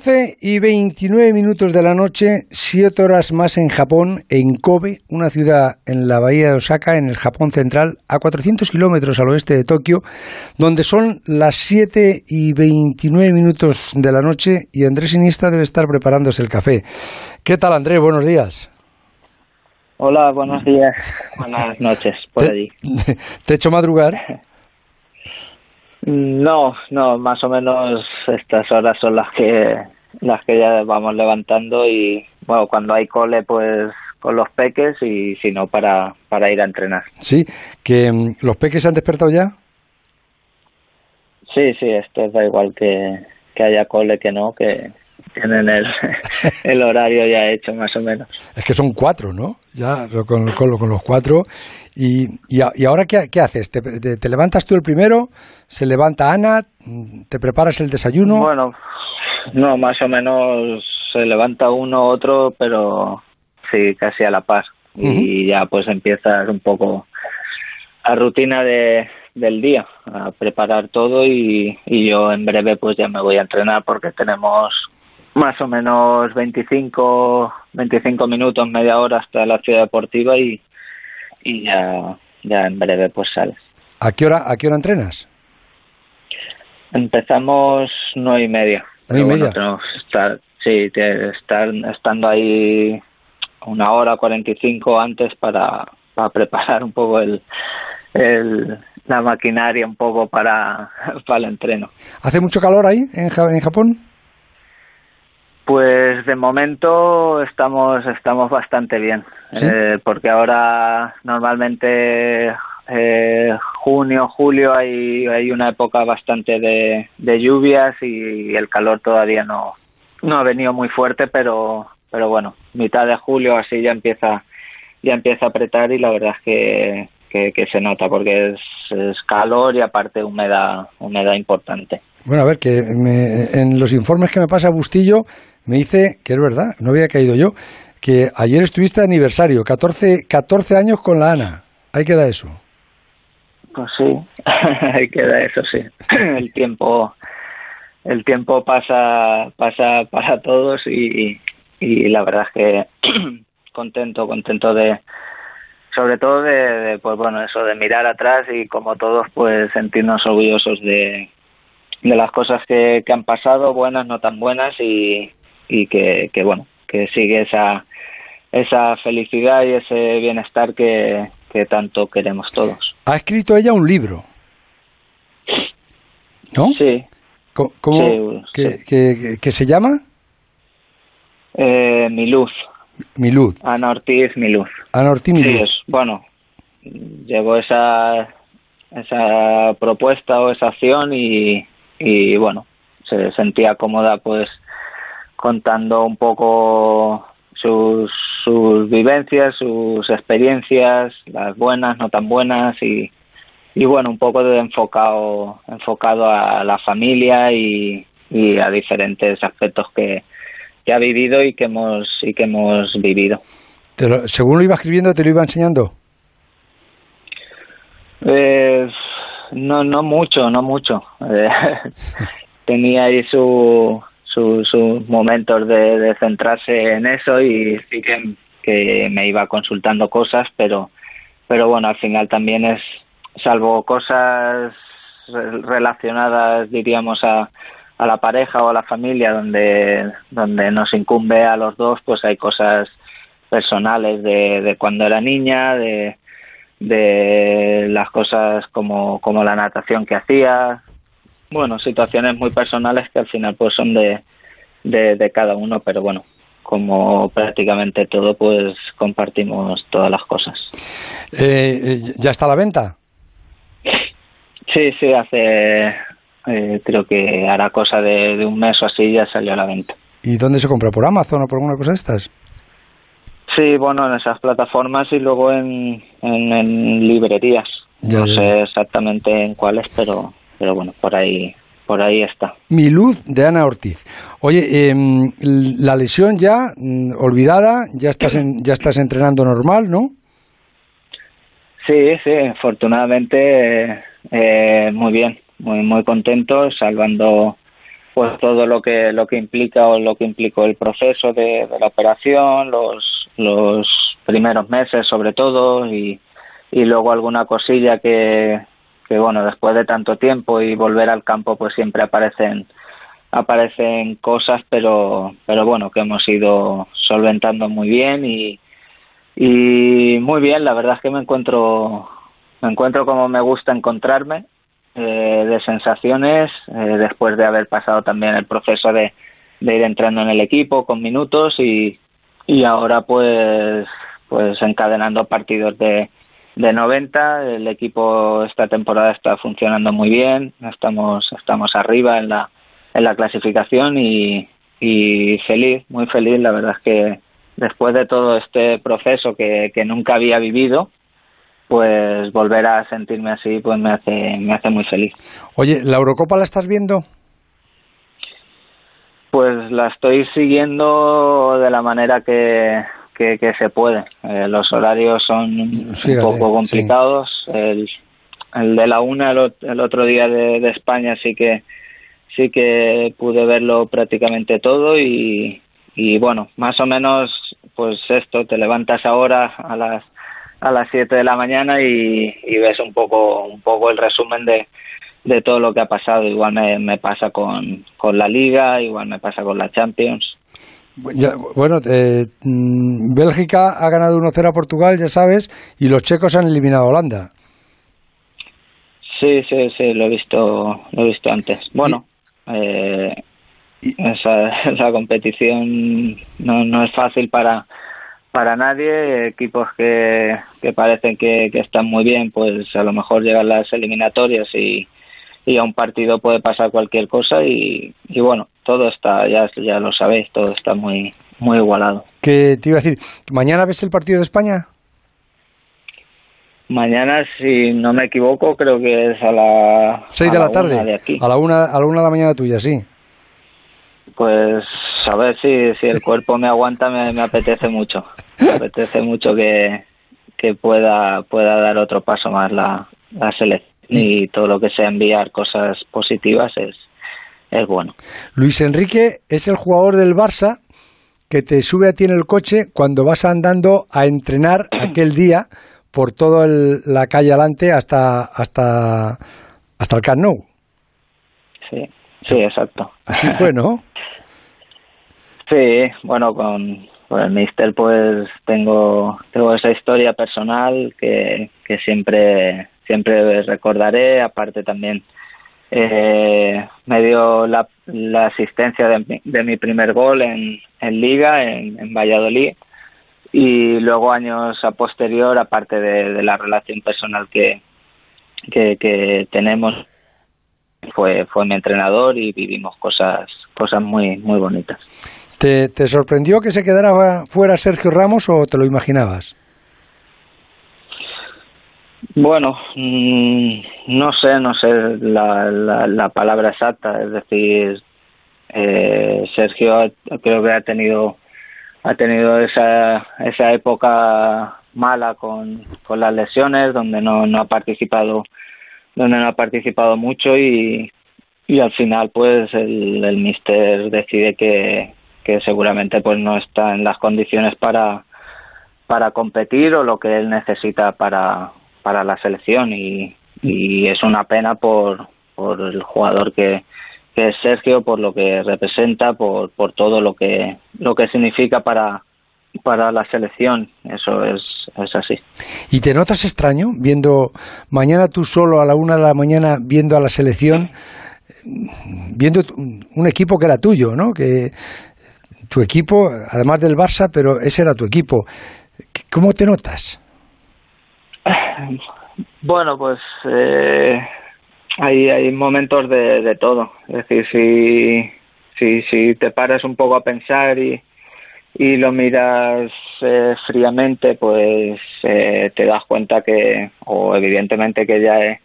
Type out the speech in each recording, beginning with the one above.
12 y 29 minutos de la noche, 7 horas más en Japón, en Kobe, una ciudad en la bahía de Osaka, en el Japón central, a 400 kilómetros al oeste de Tokio, donde son las 7 y 29 minutos de la noche y Andrés Iniesta debe estar preparándose el café. ¿Qué tal, Andrés? Buenos días. Hola, buenos días. Buenas noches, por allí. ¿Te he hecho madrugar? No, no, más o menos estas horas son las que las que ya vamos levantando y bueno, cuando hay cole pues con los peques y si no para, para ir a entrenar. Sí, que mm, los peques se han despertado ya. Sí, sí, esto da igual que, que haya cole que no, que, tienen el, el, horario ya hecho más o menos. Es que son cuatro, ¿no? Ya con, con, con los cuatro. ¿Y, y, y ahora qué, qué haces? ¿Te, ¿Te, te, levantas tú el primero? ¿Se levanta Ana? ¿Te preparas el desayuno? Bueno, no, más o menos se levanta uno otro, pero sí, casi a la par. Uh -huh. Y ya pues empiezas un poco la rutina de, del día, a preparar todo y, y yo en breve pues ya me voy a entrenar porque tenemos más o menos 25, 25 minutos, media hora hasta la ciudad deportiva y, y ya, ya en breve pues sales. ¿A qué hora, a qué hora entrenas? Empezamos nueve y media. ¿Nueve y media? Bueno, estar, sí, estar, estando ahí una hora, 45 antes para, para preparar un poco el, el, la maquinaria un poco para, para el entreno. ¿Hace mucho calor ahí en, en Japón? Pues de momento estamos estamos bastante bien, ¿Sí? eh, porque ahora normalmente eh, junio, julio hay, hay una época bastante de, de lluvias y el calor todavía no, no ha venido muy fuerte, pero pero bueno, mitad de julio así ya empieza ya empieza a apretar y la verdad es que, que, que se nota porque es, es, calor y aparte humedad humedad importante. Bueno, a ver, que me, en los informes que me pasa Bustillo me dice que es verdad, no había caído yo, que ayer estuviste de aniversario, 14, 14 años con la Ana. Ahí queda eso. Pues sí, ahí queda eso, sí. El tiempo el tiempo pasa pasa para todos y, y la verdad es que contento, contento de sobre todo de, de, pues bueno, eso de mirar atrás y como todos pues sentirnos orgullosos de de las cosas que, que han pasado, buenas, no tan buenas y, y que, que bueno, que sigue esa esa felicidad y ese bienestar que, que tanto queremos todos. Ha escrito ella un libro. ¿No? Sí. ¿Cómo, cómo sí, que, sí. Que, que, se llama? Eh, Mi Luz. Mi Luz. Ana Ortiz, Mi Luz. Ana Ortiz, Mi sí, Luz. Es, bueno, llegó esa, esa propuesta o esa acción y, y bueno, se sentía cómoda pues contando un poco sus, sus vivencias, sus experiencias, las buenas, no tan buenas y, y bueno, un poco de enfocado, enfocado a la familia y, y a diferentes aspectos que, que, ha vivido y que hemos, y que hemos vivido. Lo, según lo iba escribiendo, ¿te lo iba enseñando? Eh, no, no mucho, no mucho. Eh, tenía ahí su, sus su momentos de, de, centrarse en eso y sí que, que, me iba consultando cosas, pero, pero bueno, al final también es, salvo cosas relacionadas, diríamos, a, a la pareja o a la familia, donde, donde nos incumbe a los dos, pues hay cosas personales de, de cuando era niña, de, de las cosas como, como la natación que hacía, bueno, situaciones muy personales que al final pues son de, de, de, cada uno, pero bueno, como prácticamente todo, pues compartimos todas las cosas. Eh, ¿Ya está a la venta? Sí, sí, hace, eh, creo que hará cosa de, de, un mes o así ya salió a la venta. ¿Y dónde se compra? ¿Por Amazon o por alguna cosa de estas? Sí, bueno, en esas plataformas y luego en, en, en librerías. Ya, no sé exactamente en cuáles, pero, pero bueno, por ahí, por ahí está. Mi luz de Ana Ortiz. Oye, eh, la lesión ya mm, olvidada, ya estás, en, ya estás entrenando normal, ¿no? Sí, sí, afortunadamente eh, muy bien, muy muy contento, salvando pues todo lo que lo que implica o lo que implicó el proceso de, la operación, los los primeros meses sobre todo y, y luego alguna cosilla que, que bueno después de tanto tiempo y volver al campo pues siempre aparecen aparecen cosas pero pero bueno que hemos ido solventando muy bien y y muy bien. La verdad es que me encuentro me encuentro como me gusta encontrarme eh, de sensaciones eh, después de haber pasado también el proceso de, ir entrando en el equipo con minutos y, y ahora pues pues encadenando partidos de, de 90 el equipo esta temporada está funcionando muy bien estamos estamos arriba en la en la clasificación y, y feliz muy feliz la verdad es que después de todo este proceso que, que nunca había vivido pues volver a sentirme así pues me hace me hace muy feliz. Oye, ¿la Eurocopa la estás viendo? Pues la estoy siguiendo de la manera que, que, se puede. Eh, los horarios son un poco complicados. El, el, de la una el, otro día de, de, España sí que sí que pude verlo prácticamente todo y, y bueno, más o menos pues esto, te levantas ahora a las a las 7 de la mañana y, ves un poco un poco el resumen de, de todo lo que ha pasado. Igual me, me pasa con, con la Liga, igual me pasa con la Champions. Bueno, eh, mm, Bélgica ha ganado 1-0 a Portugal, ya sabes, y los checos han eliminado a Holanda. Sí, sí, sí, lo he visto, lo he visto antes. Bueno, eh, esa, esa competición no, no es fácil para para nadie. Equipos que, que parecen que, están muy bien, pues a lo mejor llegan las eliminatorias y, y a un partido puede pasar cualquier cosa y, y bueno, todo está, ya, ya lo sabéis, todo está muy, muy igualado. ¿Qué te iba a decir? ¿Mañana ves el partido de España? Mañana, si no me equivoco, creo que es a las 6 de la, tarde. A la una, a la una de la mañana tuya, sí. Pues a ver si, si el cuerpo me aguanta, me, me apetece mucho. Me apetece mucho que, que pueda, pueda dar otro paso más la, la selección y todo lo que sea enviar cosas positivas es, es bueno. Luis Enrique es el jugador del Barça que te sube a ti en el coche cuando vas andando a entrenar aquel día por toda la calle adelante hasta hasta hasta el Camp Sí, sí, exacto. Así fue, ¿no? Sí, bueno, con, el Mister pues tengo, tengo esa historia personal que, que siempre, siempre recordaré, aparte también eh, me dio la, la asistencia de mi, de mi, primer gol en, Liga, en, Valladolid, y luego años a posterior, aparte de, la relación personal que, que, que, tenemos, fue, fue mi entrenador y vivimos cosas, cosas muy, muy bonitas. ¿Te, sorprendió que se quedara fuera Sergio Ramos o te lo imaginabas? Bueno, mm, no sé, no sé la, la, palabra exacta, es decir, eh, Sergio creo que ha tenido ha tenido esa esa época mala con, con las lesiones donde no, no ha participado donde no ha participado mucho y, y al final pues el, el mister decide que, que seguramente pues no está en las condiciones para para competir o lo que él necesita para para la selección y, y es una pena por por el jugador que, que es Sergio por lo que representa por por todo lo que lo que significa para para la selección eso es, es así y te notas extraño viendo mañana tú solo a la una de la mañana viendo a la selección viendo un equipo que era tuyo, ¿no? Que tu equipo, además del Barça, pero ese era tu equipo. ¿Cómo te notas? Bueno, pues eh, hay, hay momentos de, de todo. Es decir, si, si, si te paras un poco a pensar y, lo miras eh, fríamente, pues eh, te das cuenta que, o evidentemente que ya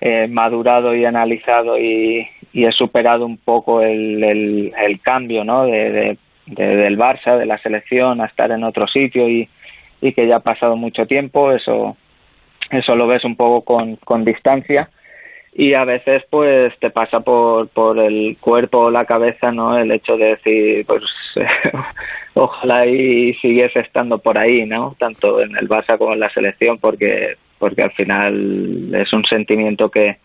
he madurado y analizado y, y he superado un poco el, el, el cambio ¿no? de, de, del Barça, de la selección, a estar en otro sitio y que ya ha pasado mucho tiempo, eso, eso lo ves un poco con, con distancia. Y a veces pues te pasa por por el cuerpo o la cabeza no el hecho de decir pues ojalá y sigues estando por ahí no tanto en el Barça como en la selección porque porque al final es un sentimiento que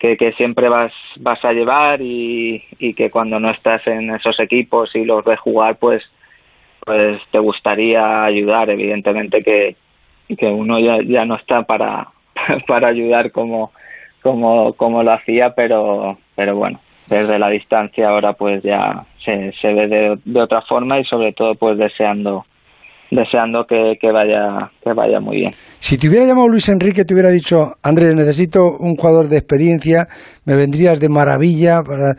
que, que siempre vas vas a llevar y, y que cuando no estás en esos equipos y los ves jugar pues pues te gustaría ayudar evidentemente que que uno ya ya no está para para ayudar como como, como lo hacía, pero, pero bueno, desde la distancia ahora pues ya se, se ve de, de otra forma y sobre todo pues deseando deseando que, que, vaya que vaya muy bien. Si te hubiera llamado Luis Enrique, te hubiera dicho, Andrés, necesito un jugador de experiencia, me vendrías de maravilla. Para...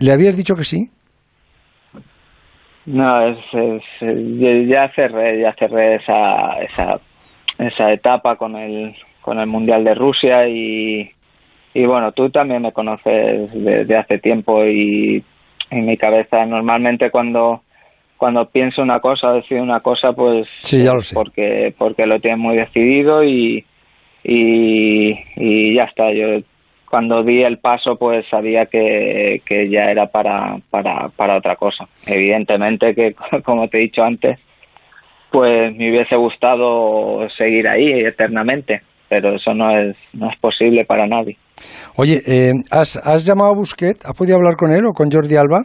¿Le habías dicho que sí? No, es, es, ya cerré, ya cerré esa, esa, esa etapa con el, con el Mundial de Rusia y, y bueno, tú también me conoces desde hace tiempo y en mi cabeza normalmente cuando cuando pienso una cosa, decido una cosa, pues sí, ya lo sé. porque porque lo tienes muy decidido y, y, y ya está. Yo cuando di el paso, pues sabía que, que ya era para, para, para otra cosa. Evidentemente que, como te he dicho antes, pues me hubiese gustado seguir ahí eternamente, pero eso no es, no es posible para nadie. Oye, eh, ¿has, ¿has llamado a Busquets? ¿Has podido hablar con él o con Jordi Alba?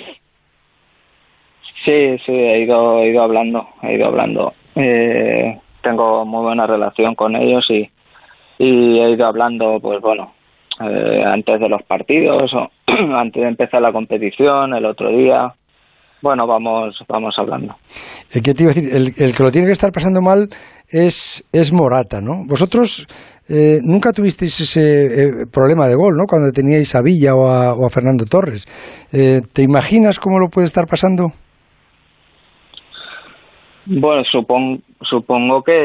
Sí, sí, he ido, he ido hablando, he ido hablando. Eh, tengo muy buena relación con ellos y, y he ido hablando, pues bueno, eh, antes de los partidos o antes de empezar la competición, el otro día. Bueno, vamos, vamos hablando. Eh, ¿Qué te iba a decir? El, el, que lo tiene que estar pasando mal es, es Morata, ¿no? Vosotros eh, nunca tuvisteis ese eh, problema de gol, ¿no? Cuando teníais a Villa o a, o a Fernando Torres. Eh, ¿Te imaginas cómo lo puede estar pasando? Bueno, supongo, supongo que,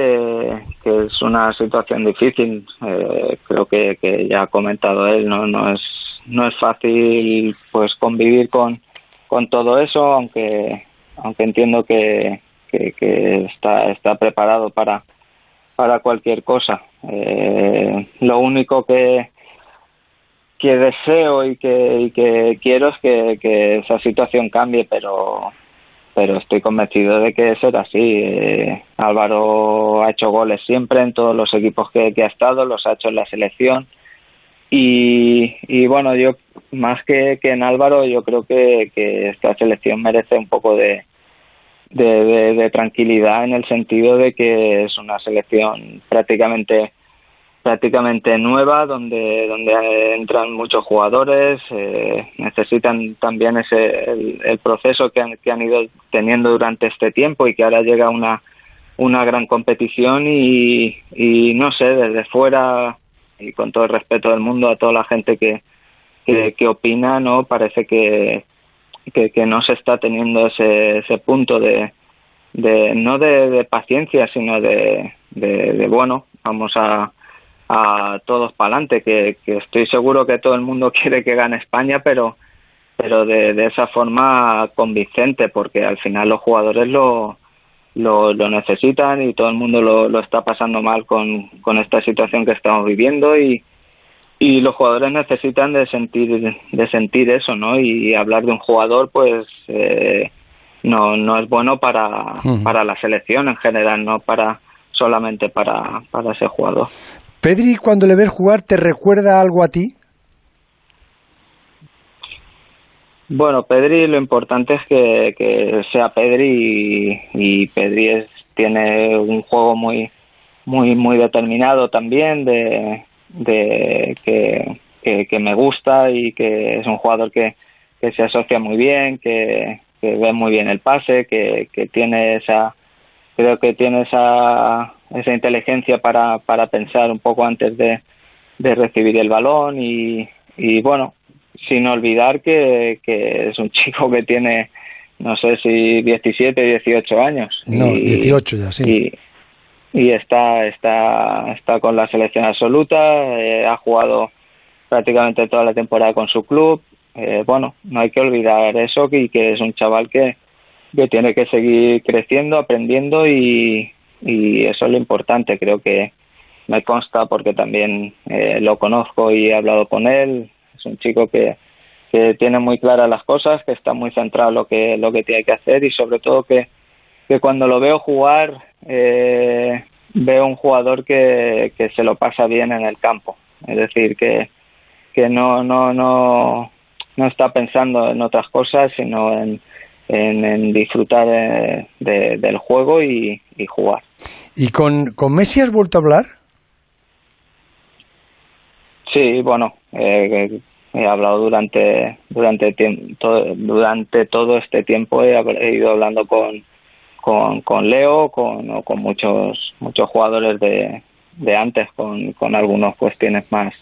que es una situación difícil. Eh, creo que, que ya ha comentado él, no, no es no es fácil pues convivir con, con todo eso, aunque aunque entiendo que, que, está está preparado para para cualquier cosa. Eh, lo único que que deseo y que, y que quiero es que, que esa situación cambie, pero pero estoy convencido de que será así. Eh, Álvaro ha hecho goles siempre en todos los equipos que, que ha estado, los ha hecho en la selección. Y, y bueno, yo más que, que en Álvaro, yo creo que, que esta selección merece un poco de, tranquilidad en el sentido de que es una selección prácticamente prácticamente nueva donde donde entran muchos jugadores eh, necesitan también ese el, el proceso que han, que han ido teniendo durante este tiempo y que ahora llega una una gran competición y, y no sé desde fuera y con todo el respeto del mundo a toda la gente que que, que opina no parece que, que que no se está teniendo ese ese punto de de no de, de paciencia sino de, de, de bueno vamos a a todos para adelante, que, que, estoy seguro que todo el mundo quiere que gane España, pero pero de, de esa forma convincente, porque al final los jugadores lo, lo, lo necesitan y todo el mundo lo, lo está pasando mal con, con esta situación que estamos viviendo y, y los jugadores necesitan de sentir de sentir eso no y hablar de un jugador pues eh, no no es bueno para uh -huh. para la selección en general no para solamente para para ese jugador Pedri, cuando le ves jugar, ¿te recuerda algo a ti? Bueno, Pedri, lo importante es que, que sea Pedri y, Pedri es, tiene un juego muy, muy, muy determinado también, de, de que, que, que, me gusta y que es un jugador que, que se asocia muy bien, que, que ve muy bien el pase, que, que tiene esa, creo que tiene esa esa inteligencia para, para pensar un poco antes de, de recibir el balón y, y bueno, sin olvidar que, que es un chico que tiene, no sé si 17, 18 años. No, y, 18 ya, sí. Y, y, está, está, está con la selección absoluta, eh, ha jugado prácticamente toda la temporada con su club. Eh, bueno, no hay que olvidar eso y que es un chaval que, que tiene que seguir creciendo, aprendiendo y, y eso es lo importante creo que me consta porque también eh, lo conozco y he hablado con él. Es un chico que, que tiene muy claras las cosas, que está muy centrado en lo que, lo que tiene que hacer y sobre todo que, que cuando lo veo jugar eh, veo un jugador que, que se lo pasa bien en el campo. Es decir, que, que no, no, no, no está pensando en otras cosas, sino en, en, disfrutar de, del juego y, jugar. ¿Y con, con Messi has vuelto a hablar? Sí, bueno, eh, he hablado durante durante todo, durante todo este tiempo he, ido hablando con, con, con Leo con o con muchos muchos jugadores de, de antes con, con algunos pues tienes más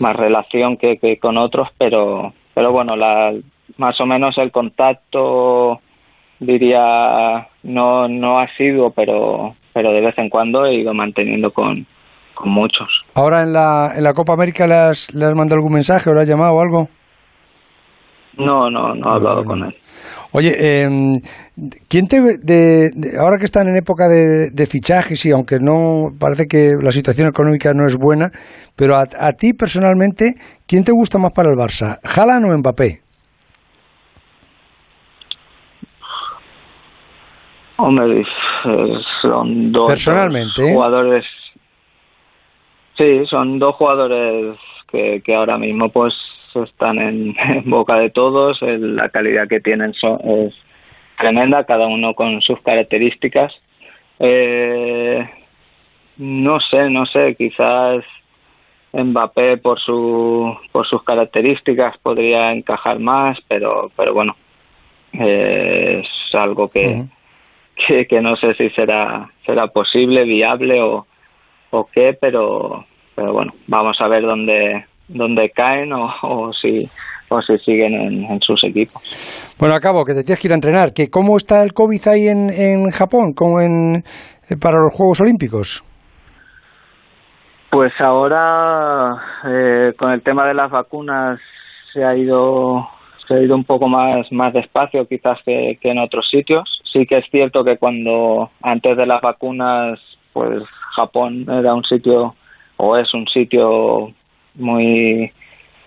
más relación que, que, con otros pero pero bueno la más o menos el contacto diría no no ha sido pero pero de vez en cuando he ido manteniendo con, con muchos ahora en la en la Copa América le has, le has mandado algún mensaje o le has llamado o algo no no no he hablado con él Oye, eh, ¿quién te de, ahora que están en época de, de, fichajes y aunque no parece que la situación económica no es buena, pero a, a, ti personalmente, ¿quién te gusta más para el Barça, Haaland o Mbappé? Hombre, son dos, personalmente, ¿eh? jugadores. Sí, son dos jugadores que, que ahora mismo pues están en, boca de todos, la calidad que tienen son, es tremenda, cada uno con sus características. Eh, no sé, no sé, quizás Mbappé por su por sus características podría encajar más, pero pero bueno, eh, es algo que, que, que no sé si será será posible, viable o o qué, pero pero bueno, vamos a ver dónde donde caen o, si o si siguen en, sus equipos. Bueno, acabo, que te tienes que ir a entrenar. ¿Que ¿Cómo está el COVID ahí en, en Japón como en, eh, para los Juegos Olímpicos? Pues ahora, eh, con el tema de las vacunas, se ha ido se ha ido un poco más, más despacio quizás que, que en otros sitios. Sí que es cierto que cuando antes de las vacunas, pues Japón era un sitio o es un sitio muy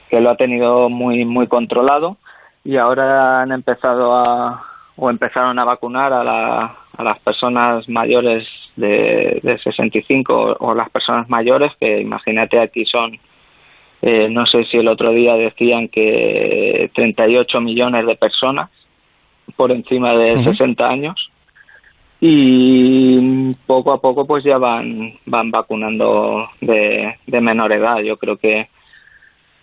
que lo ha tenido muy muy controlado y ahora han empezado a o empezaron a vacunar a, la, a las personas mayores de, de 65 o, las personas mayores que imagínate aquí son eh, no sé si el otro día decían que 38 millones de personas por encima de 60 años y poco a poco pues ya van van vacunando de, de menor edad. Yo creo que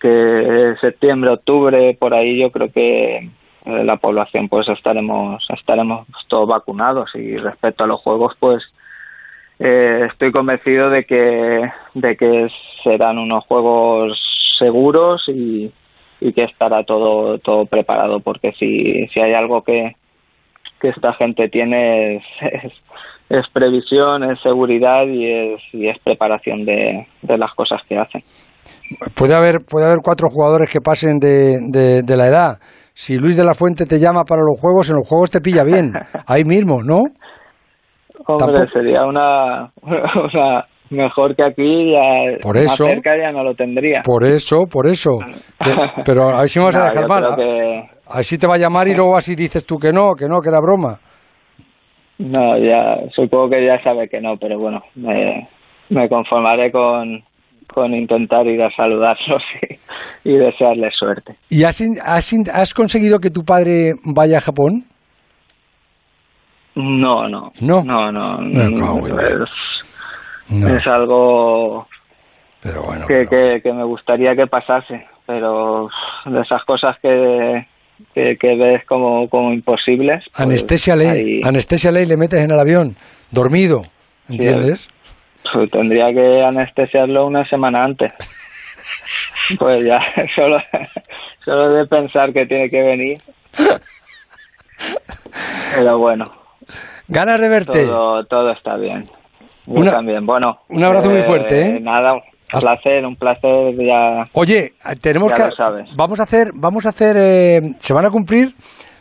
que septiembre octubre por ahí yo creo que eh, la población pues estaremos estaremos todos vacunados. Y respecto a los juegos pues eh, estoy convencido de que de que serán unos juegos seguros y, y que estará todo todo preparado. Porque si si hay algo que que esta gente tiene es, es, previsión, es seguridad y es, y es preparación de, de, las cosas que hacen. Puede haber, puede haber cuatro jugadores que pasen de, de, la edad. Si Luis de la Fuente te llama para los juegos, en los juegos te pilla bien, ahí mismo, ¿no? Hombre, sería una, una, mejor que aquí ya por eso, más cerca ya no lo tendría. Por eso, por eso. pero ahí sí vamos a dejar mal. Así te va a llamar y luego así dices tú que no, que no, que era broma. No, ya supongo que ya sabe que no, pero bueno, me, me conformaré con, con intentar ir a saludarlos y, y desearles suerte. ¿Y has, has, has conseguido que tu padre vaya a Japón? No, no. No, no, no. no, es, es, algo pero bueno, que, Que, que me gustaría que pasase, pero de esas cosas que, que, que ves como, como imposibles. Pues anestesia ley, anestesia ley le metes en el avión, dormido, ¿entiendes? pues tendría que anestesiarlo una semana antes. pues ya, solo, solo de pensar que tiene que venir. Pero bueno. Ganas de verte. Todo, todo está bien. Yo también. Bueno. Un abrazo muy fuerte, ¿eh? Nada, un placer, un placer ya. Oye, tenemos que vamos a hacer vamos a hacer eh, se van a cumplir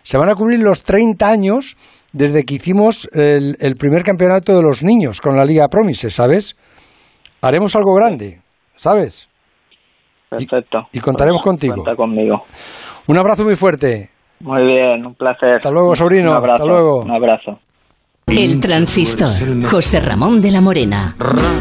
se van a cumplir los 30 años desde que hicimos el, primer campeonato de los niños con la Liga Promises, ¿sabes? haremos algo grande, ¿sabes? Perfecto. Y, contaremos Pues, contigo. Cuenta conmigo. Un abrazo muy fuerte. Muy bien, un placer. Hasta luego, sobrino. Un abrazo, Hasta luego. Un abrazo. El transistor. José Ramón de la Morena.